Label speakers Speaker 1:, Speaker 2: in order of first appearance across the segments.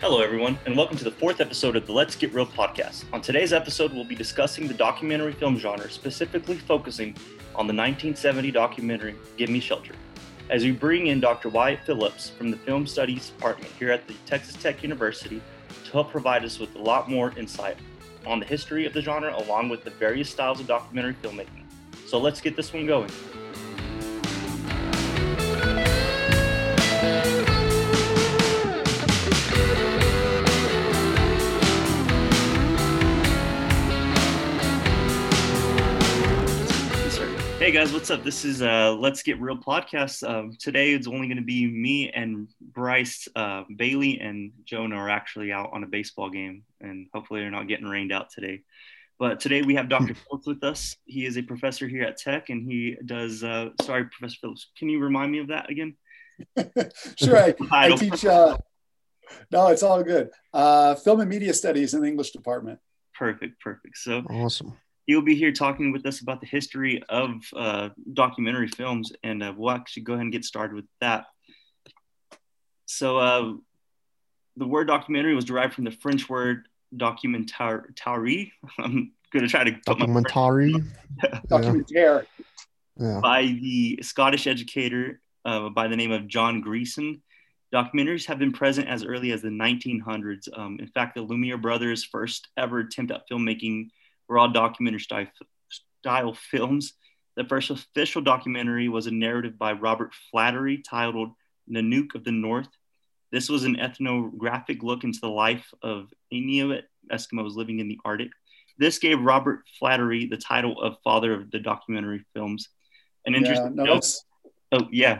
Speaker 1: Hello, everyone, and welcome to the fourth episode of the Let's Get Real podcast. On today's episode, we'll be discussing the documentary film genre, specifically focusing on the 1970 documentary Gimme Shelter. As we bring in Dr. Wyatt Phillips from the Film Studies Department here at the Texas Tech University to help provide us with a lot more insight on the history of the genre along with the various styles of documentary filmmaking. So let's get this one going. Hey guys, what's up? This is uh, Let's Get Real podcast. Um, today it's only going to be me and Bryce. Uh, Bailey and Jonah are actually out on a baseball game, and hopefully they're not getting rained out today. But today we have Dr. Phillips with us. He is a professor here at Tech, and he does. Uh, sorry, Professor Phillips, can you remind me of that again?
Speaker 2: sure, I, I teach. Uh, no, it's all good. Uh, film and media studies in the English department.
Speaker 1: Perfect, perfect. So
Speaker 3: awesome
Speaker 1: he'll be here talking with us about the history of uh, documentary films, and uh, we'll actually go ahead and get started with that. So, uh, the word documentary was derived from the French word documentary. I'm going to try to
Speaker 3: documentary.
Speaker 2: Documentaire.
Speaker 1: Yeah. By the Scottish educator uh, by the name of John Grierson. Documentaries have been present as early as the 1900s. Um, in fact, the Lumiere brothers' first ever attempt at filmmaking raw documentary style, style films. The first official documentary was a narrative by Robert Flaherty titled Nanook of the North. This was an ethnographic look into the life of Inuit Eskimos living in the Arctic. This gave Robert Flaherty the title of father of the documentary films. An interesting yeah, no, Oh yeah,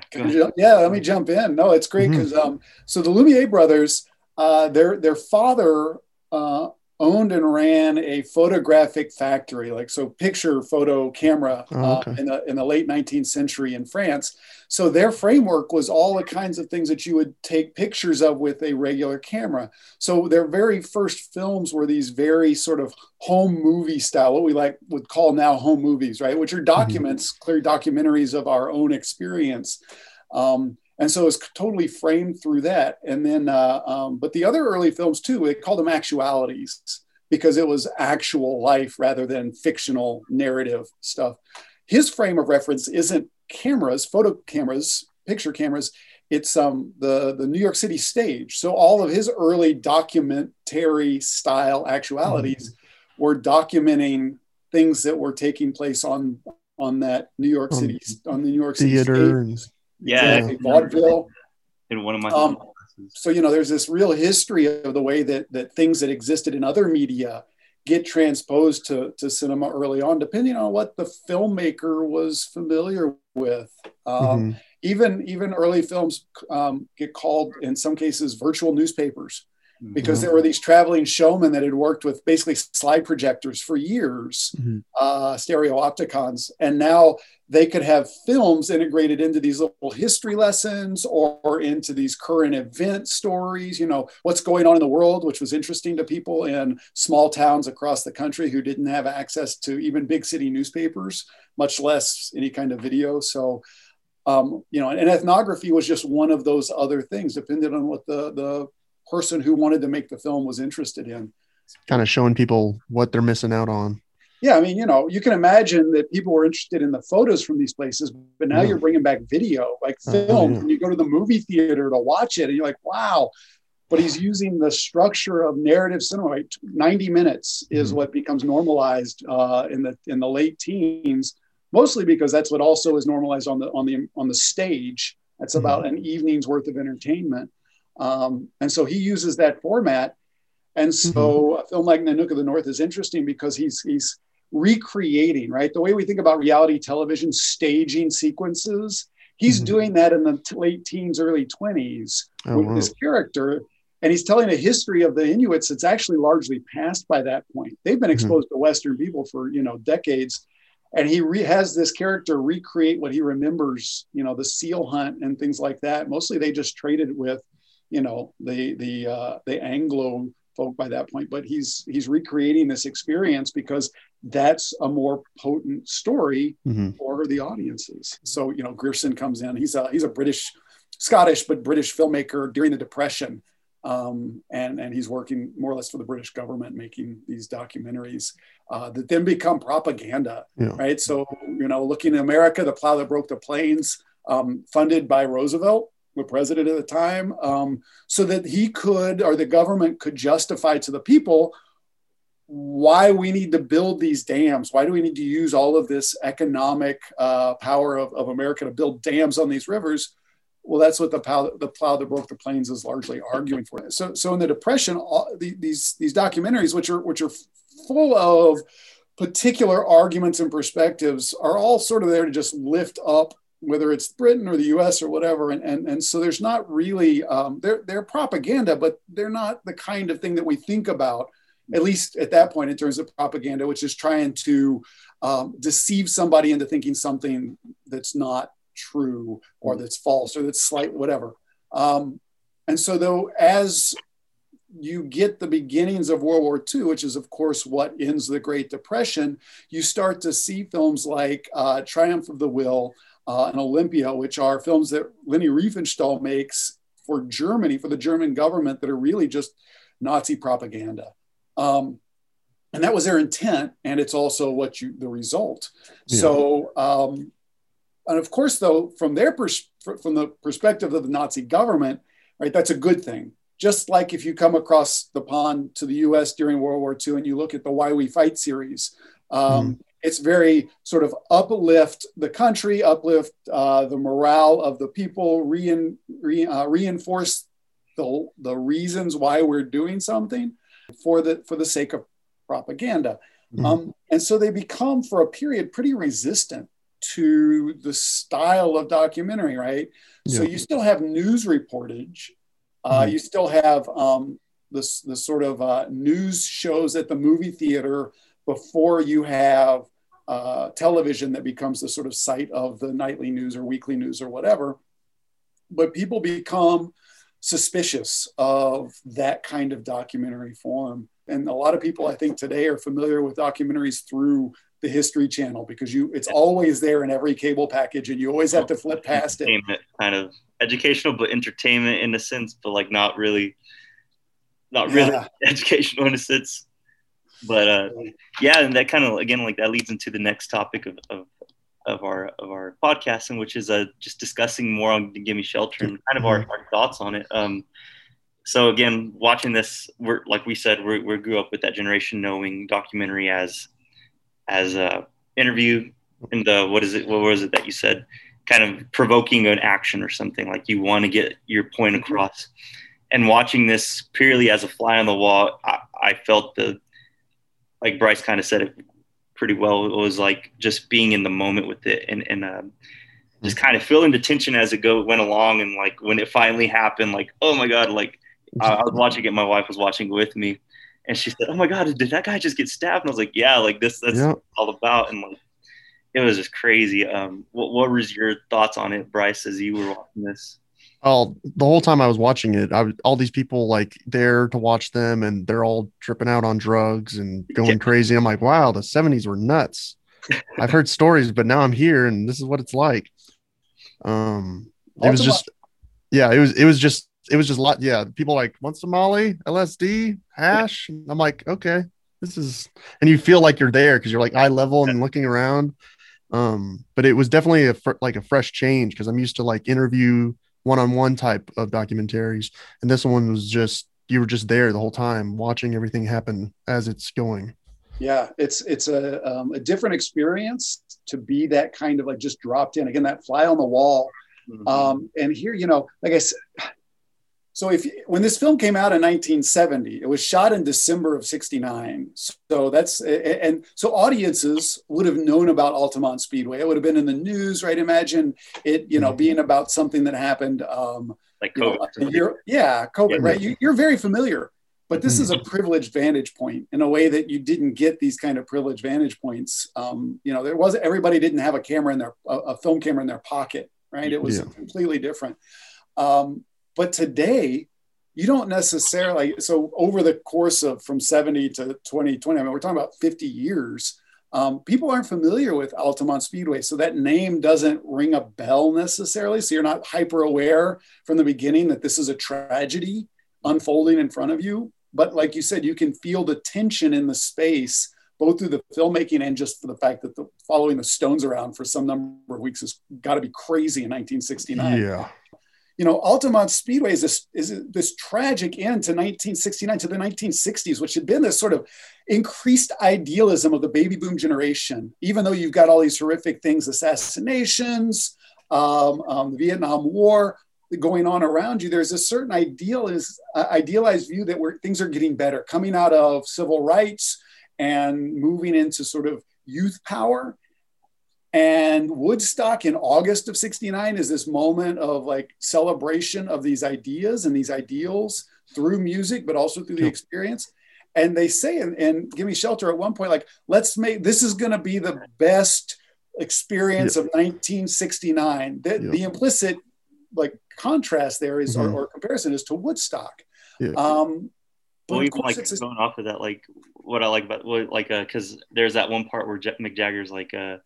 Speaker 2: yeah. Let me jump in. No, it's great because mm-hmm. um, so the Lumiere brothers, uh, their their father uh, owned and ran a photographic factory, like so picture photo camera oh, uh, okay. uh, in, the, in the late 19th century in France. So their framework was all the kinds of things that you would take pictures of with a regular camera. So their very first films were these very sort of home movie style, what we like would call now home movies, right? Which are mm-hmm. documents, mm-hmm. clear documentaries of our own experience. Um, and so it's totally framed through that. And then, uh, um, but the other early films too, they called them actualities because it was actual life rather than fictional narrative stuff. His frame of reference isn't cameras, photo cameras, picture cameras. It's um, the the New York City stage. So all of his early documentary style actualities mm-hmm. were documenting things that were taking place on on that New York City um, on the New York City
Speaker 3: theater
Speaker 1: stage. And yeah,
Speaker 2: vaudeville.
Speaker 1: In one of my
Speaker 2: um, so you know, there's this real history of the way that that things that existed in other media get transposed to, to cinema early on, depending on what the filmmaker was familiar with. Um, mm-hmm. Even even early films um, get called in some cases virtual newspapers because mm-hmm. there were these traveling showmen that had worked with basically slide projectors for years, mm-hmm. uh, stereopticons, and now they could have films integrated into these little history lessons or, or, into these current event stories. You know what's going on in the world, which was interesting to people in small towns across the country who didn't have access to even big city newspapers, much less any kind of video. So. Um, you know, and ethnography was just one of those other things, depending on what the the person who wanted to make the film was interested in.
Speaker 3: Kind of showing people what they're missing out on.
Speaker 2: Yeah, I mean, you know, you can imagine that people were interested in the photos from these places, but now yeah. you're bringing back video, like uh, film, yeah. and you go to the movie theater to watch it, and you're like, wow. But he's using the structure of narrative cinema. Ninety minutes is mm-hmm. what becomes normalized uh, in the in the late teens, mostly because that's what also is normalized on the on the on the stage. That's mm-hmm. about an evening's worth of entertainment. Um, and so he uses that format. And so mm-hmm. a film like Nanook of the North is interesting because he's he's recreating, right? The way we think about reality television staging sequences, he's mm-hmm. doing that in the t- late teens, early 20s oh, with wow. this character. And he's telling a history of the Inuits that's actually largely passed by that point. They've been mm-hmm. exposed mm-hmm. to Western people for, you know, decades. And he re- has this character recreate what he remembers, you know, the seal hunt and things like that. Mostly they just traded with you know the the uh, the Anglo folk by that point, but he's he's recreating this experience because that's a more potent story mm-hmm. for the audiences. So you know, Grierson comes in. He's a he's a British, Scottish, but British filmmaker during the Depression. Um, and, and he's working more or less for the British government, making these documentaries uh, that then become propaganda,
Speaker 3: Yeah.
Speaker 2: right? So, you know, looking at America, the plow that broke the plains, um, funded by Roosevelt, the president at the time, um, so that he could, or the government could justify to the people why we need to build these dams. Why do we need to use all of this economic uh, power of, of America to build dams on these rivers? Well, that's what the plow, the plow that broke the plains is largely arguing for. So, so in the Depression, all, the, these these documentaries, which are which are full of particular arguments and perspectives, are all sort of there to just lift up whether it's Britain or the U.S. or whatever, and and, and so there's not really um, they're they're propaganda, but they're not the kind of thing that we think about at least at that point in terms of propaganda, which is trying to um, deceive somebody into thinking something that's not true or that's false or that's slight, whatever. Um, and so, though, as you get the beginnings of World War II, which is, of course, what ends the Great Depression, you start to see films like uh, Triumph of the Will uh, and Olympia, which are films that Leni Riefenstahl makes for Germany, for the German government, that are really just Nazi propaganda. Um, and that was their intent, and it's also what you the result.
Speaker 3: Yeah.
Speaker 2: So, um, and of course, though, from their pers- from the perspective of the Nazi government, right, that's a good thing. Just like if you come across the pond to the U.S. during World War II and you look at the Why We Fight series, um, it's very sort of uplift the country, uplift uh, the morale of the people, rein, re, uh, reinforce the, the reasons why we're doing something for the for the sake of propaganda.
Speaker 3: Mhm.
Speaker 2: Um, and so they become, for a period, pretty resistant to the style of documentary, right? So you still have news reportage, uh,
Speaker 3: Mhm.
Speaker 2: you still have um, this the sort of uh, news shows at the movie theater before you have uh, television that becomes the sort of site of the nightly news or weekly news or whatever. But people become suspicious of that kind of documentary form. And a lot of people, I think, today are familiar with documentaries through the History Channel because you it's always there in every cable package, and you always have to flip past it.
Speaker 1: kind of educational, but entertainment in a sense, but like not really, not really
Speaker 2: Yeah.
Speaker 1: educational in a sense. But uh, yeah, and that kind of again like that leads into the next topic of, of of our of our podcast, and which is uh, just discussing more on Gimme Shelter and kind of our, our thoughts on it. Um, so again, watching this, we're like we said, we we grew up with that generation knowing documentary as as a interview and the what is it? What was it that you said? Kind of provoking an action or something like you want to get your point across. And watching this purely as a fly on the wall, I, I felt the like Bryce kind of said it pretty well. It was like just being in the moment with it and and uh, just kind of feeling the tension as it go went along. And like when it finally happened, like oh my god, like I I was watching it. My wife was watching with me, and she said, "Oh my god, did that guy just get stabbed?" And I was like, "Yeah, like this. That's
Speaker 3: Yeah.
Speaker 1: all about." And like it was just crazy. Um, what what was your thoughts on it, Bryce, as you were watching this?
Speaker 3: Oh, the whole time I was watching it, I was all these people like there to watch them, and they're all tripping out on drugs and going
Speaker 1: Yeah.
Speaker 3: crazy. I'm like, wow, the '70s were nuts. I've heard stories, but now I'm here, and this is what it's like. Um, it was just, yeah, it was, it was just, it was just a lot. Yeah, people like want some Molly, LSD, hash. And I'm like, okay, this is, and you feel like you're there because you're like eye level and looking around. Um, but it was definitely a fr- like a fresh change because I'm used to like interview one-on-one type of documentaries, and this one was just you were just there the whole time watching everything happen as it's going.
Speaker 2: Yeah, it's it's a um, a different experience to be that kind of like just dropped in again that fly on the wall. Um, and here, you know, like I said, so if when this film came out in 1970, it was shot in December of '69. So that's and so audiences would have known about Altamont Speedway. It would have been in the news, right? Imagine it, you know, being about something that happened. Um,
Speaker 1: like
Speaker 2: you know,
Speaker 1: COVID.
Speaker 2: yeah, COVID,
Speaker 1: Yeah.
Speaker 2: right? You, you're very familiar, but this is a privileged vantage point in a way that you didn't get these kind of privileged vantage points. Um, you know, there was everybody didn't have a camera in their a, a film camera in their pocket, right? It was
Speaker 3: Yeah.
Speaker 2: completely different. Um, but today, you don't necessarily. So over the course of from 70 to 2020, I mean, we're talking about 50 years. Um, people aren't familiar with Altamont Speedway, so that name doesn't ring a bell necessarily. So you're not hyper aware from the beginning that this is a tragedy. unfolding in front of you. But like you said, you can feel the tension in the space, both through the filmmaking and just for the fact that the, following the Stones around for some number of weeks has got to be crazy in 1969.
Speaker 3: Yeah.
Speaker 2: You know, Altamont Speedway is this, is this tragic end to 1969 to the 1960s, which had been this sort of increased idealism of the baby boom generation, even though you've got all these horrific things, assassinations, um, um, the Vietnam War, going on around you, there's a certain uh, idealized view that we're, things are getting better, coming out of civil rights and moving into sort of youth power. And Woodstock in August of 69 is this moment of like celebration of these ideas and these ideals through music, but also through the experience. And they say, and, and Gimme Shelter at one point, like, let's make this is going to be the best experience of 1969. The, the implicit like contrast there is, mm-hmm. or, or, comparison is to Woodstock.
Speaker 3: Yeah.
Speaker 1: Um, well, even like going off of that, like what I like about what like uh, because there's that one part where J- Mick Jagger's like, uh,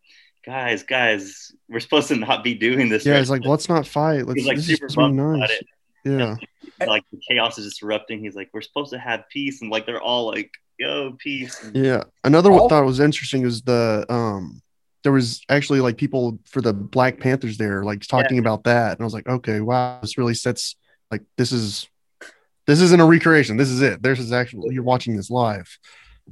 Speaker 1: guys, guys, we're supposed to not be doing this.
Speaker 3: Yeah, right? it's like let's not fight. Let's
Speaker 1: He's like super bummed nice. about it.
Speaker 3: Yeah,
Speaker 1: and, like the chaos is just erupting. He's like, we're supposed to have peace, and like they're all like, yo, peace. And,
Speaker 3: yeah, another one thought was interesting is the um there was actually like people for the Black Panthers there, like talking yeah. about that, and I was like, okay, wow, this really sets like this is this isn't a recreation. This is it. This is actually you're watching this live.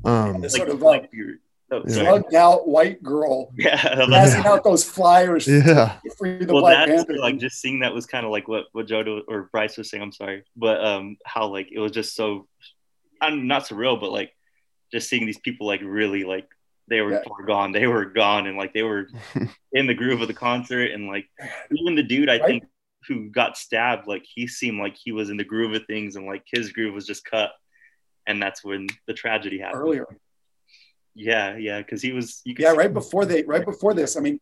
Speaker 3: Um,
Speaker 2: like, sort of like oh, drugged out white girl,
Speaker 1: yeah,
Speaker 2: passing out those flyers.
Speaker 3: Yeah,
Speaker 1: free the well, Black that's Panther. like just seeing that was kind of like what what Joe or Bryce was saying. I'm sorry, but um, how like it was just so, I'm not surreal, but like just seeing these people like really like they were yeah. far gone. They were gone, and like they were in the groove of the concert, and like even the dude I right. think who got stabbed, like he seemed like he was in the groove of things, and like his groove was just cut, and that's when the tragedy happened.
Speaker 2: Earlier.
Speaker 1: Yeah, yeah, because he was.
Speaker 2: yeah, right before they, right before this. I mean,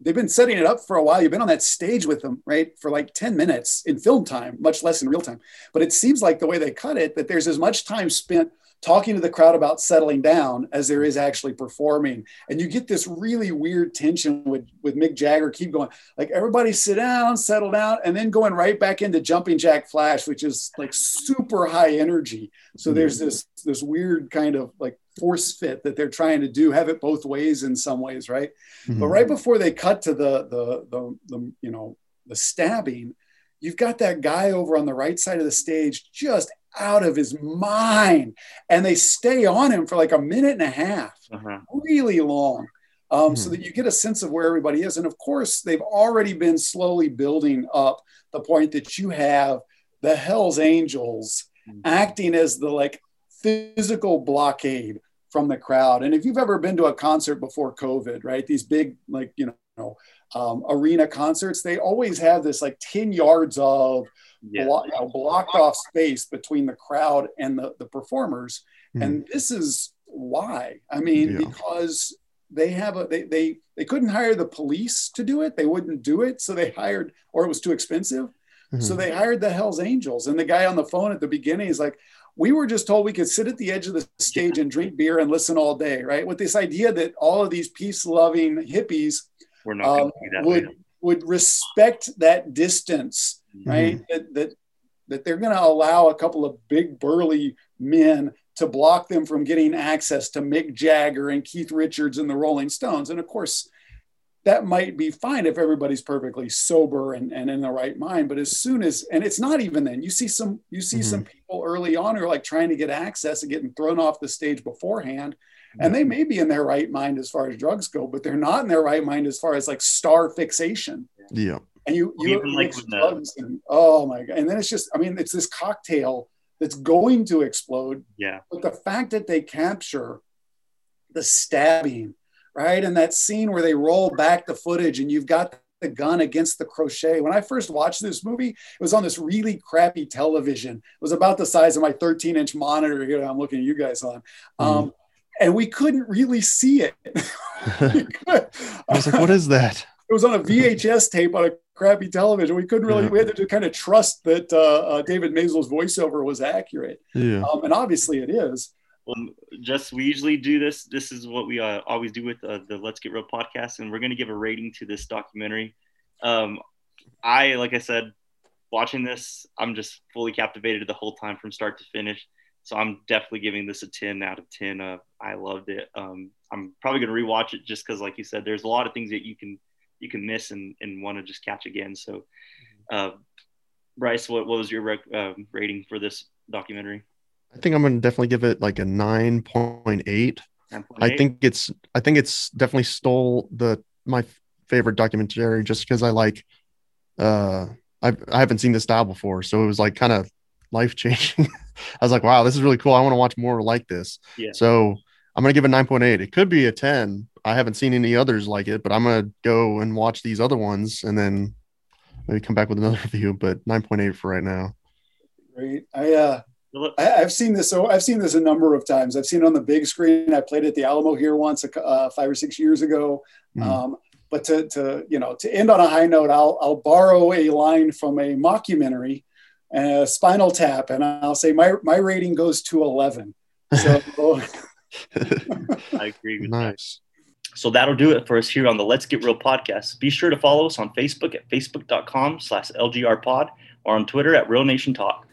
Speaker 2: they've been setting it up for a while. You've been on that stage with them, right, for like 10 minutes in film time, much less in real time. But it seems like the way they cut it, that there's as much time spent talking to the crowd about settling down as there is actually performing. And you get this really weird tension with, with Mick Jagger keep going, like everybody sit down, settle down, and then going right back into jumping jack flash, which is like super high energy. So mm-hmm. there's this this weird kind of like force fit that they're trying to do, have it both ways in some ways, right? Mm-hmm. But right before they cut to the the the, the you know the stabbing, you've got that guy over on the right side of the stage just out of his mind. And they stay on him for like a minute and a half, uh-huh. really long. Um, mm-hmm. So that you get a sense of where everybody is. And of course, they've already been slowly building up the point that you have the Hells Angels mm-hmm. acting as the like physical blockade from the crowd. And if you've ever been to a concert before COVID, right, these big, like, you know, um, arena concerts, they always have this like 10 yards of yeah. block, you know, blocked off space between the crowd and the, the performers. Mm. And this is why. I mean, yeah. because they have a they, they they couldn't hire the police to do it. They wouldn't do it. So they hired, or it was too expensive. Mm-hmm. So they hired the Hells Angels. And the guy on the phone at the beginning is like, we were just told we could sit at the edge of the stage and drink beer and listen all day, right? With this idea that all of these peace loving hippies um, would, would respect that distance mm-hmm. right? That, that, that they're going to allow a couple of big burly men to block them from getting access to Mick Jagger and Keith Richards and the Rolling Stones. And of course, that might be fine if everybody's perfectly sober and, and in the right mind. But as soon as, and it's not even then, you see some, you see mm-hmm. some people early on who are like trying to get access and getting thrown off the stage beforehand. And they may be in their right mind as far as drugs go, but they're not in their right mind as far as like star fixation.
Speaker 3: Yeah
Speaker 2: and you you like drugs and oh my god and then it's just i mean it's this cocktail that's going to explode
Speaker 1: yeah
Speaker 2: but the fact that they capture the stabbing right and that scene where they roll back the footage and you've got the gun against the crochet when i first watched this movie it was on this really crappy television it was about the size of my 13 inch monitor here that i'm looking at you guys on mm. um, and we couldn't really see it
Speaker 3: i was like what is that
Speaker 2: it was on a VHS tape on a crappy television. We couldn't really, yeah. we had to kind of trust that uh, uh, David Maysles' voiceover was accurate.
Speaker 3: Yeah.
Speaker 2: Um, and obviously it is.
Speaker 1: Um, just we usually do this. This is what we uh, always do with uh, the Let's Get Real podcast, and we're going to give a rating to this documentary. Um, I, like I said, watching this, I'm just fully captivated the whole time from start to finish. So I'm definitely giving this a 10 out of 10. Uh, I loved it. Um, I'm probably going to rewatch it just because, like you said, there's a lot of things that you can you can miss and, and want to just catch again. So, uh, Bryce, what, what was your rec- uh, rating for this documentary?
Speaker 3: I think I'm going to definitely give it like a 9.8. I think it's I think it's definitely stole the my favorite documentary just because I like uh I I haven't seen this style before, so it was like kind of life changing. I was like, wow, this is really cool. I want to watch more like this.
Speaker 1: Yeah.
Speaker 3: So I'm gonna give it 9.8. It could be a 10. I haven't seen any others like it, but I'm gonna go and watch these other ones and then maybe come back with another review. But 9.8 for right now.
Speaker 2: Great. I uh I, have seen this. So I've seen this a number of times. I've seen it on the big screen. I played at the Alamo here once, uh, five or six years ago. Mm. Um, but to, to you know to end on a high note, I'll I'll borrow a line from a mockumentary, uh, Spinal Tap, and I'll say my my rating goes to eleven. So
Speaker 1: I agree with
Speaker 3: nice.
Speaker 1: That. So that'll do it for us here on the Let's Get Real podcast. Be sure to follow us on Facebook at facebook.com slash lgrpod or on Twitter at Real Nation Talk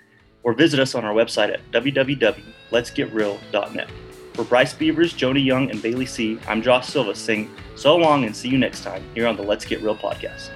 Speaker 1: or visit us on our website at www.letsgetreal.net. For Bryce Beavers, Joni Young, and Bailey C., I'm Josh Silva saying so long and see you next time here on the Let's Get Real podcast.